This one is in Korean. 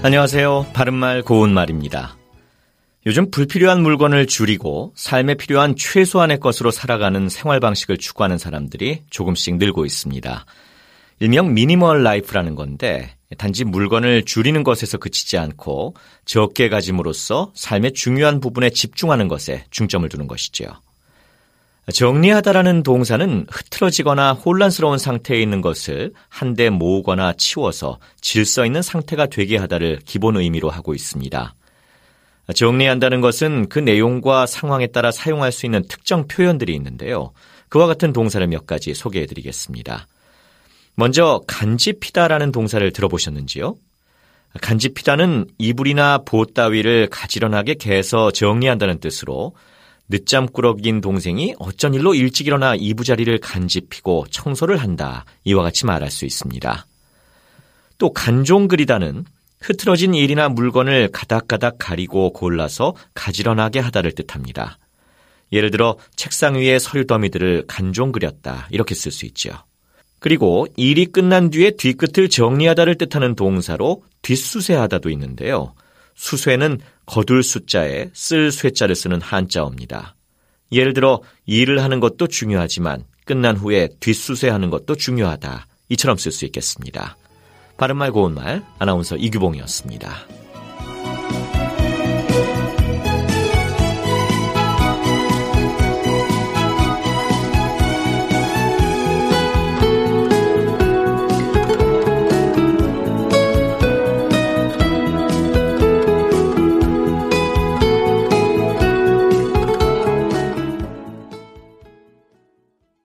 안녕하세요. 바른말 고운말입니다. 요즘 불필요한 물건을 줄이고 삶에 필요한 최소한의 것으로 살아가는 생활 방식을 추구하는 사람들이 조금씩 늘고 있습니다. 일명 minimal life라는 건데 단지 물건을 줄이는 것에서 그치지 않고 적게 가짐으로써 삶의 중요한 부분에 집중하는 것에 중점을 두는 것이죠. 정리하다라는 동사는 흐트러지거나 혼란스러운 상태에 있는 것을 한데 모으거나 치워서 질서 있는 상태가 되게 하다를 기본 의미로 하고 있습니다. 정리한다는 것은 그 내용과 상황에 따라 사용할 수 있는 특정 표현들이 있는데요. 그와 같은 동사를 몇 가지 소개해 드리겠습니다. 먼저 간지피다라는 동사를 들어보셨는지요? 간지피다는 이불이나 보옷 따위를 가지런하게 개서 정리한다는 뜻으로 늦잠 꾸러기인 동생이 어쩐 일로 일찍 일어나 이부자리를 간지피고 청소를 한다. 이와 같이 말할 수 있습니다. 또 간종 그리다는 흐트러진 일이나 물건을 가닥가닥 가리고 골라서 가지런하게 하다를 뜻합니다. 예를 들어 책상 위에 서류 더미들을 간종 그렸다 이렇게 쓸 수 있죠. 그리고 일이 끝난 뒤에 뒤끝을 정리하다를 뜻하는 동사로 뒷수세하다도 있는데요. 수쇠는 거둘 숫자에 쓸 쇠자를 쓰는 한자어입니다. 예를 들어 일을 하는 것도 중요하지만 끝난 후에 뒷수세하는 것도 중요하다. 이처럼 쓸 수 있겠습니다. 바른말 고운말 아나운서 이규봉이었습니다.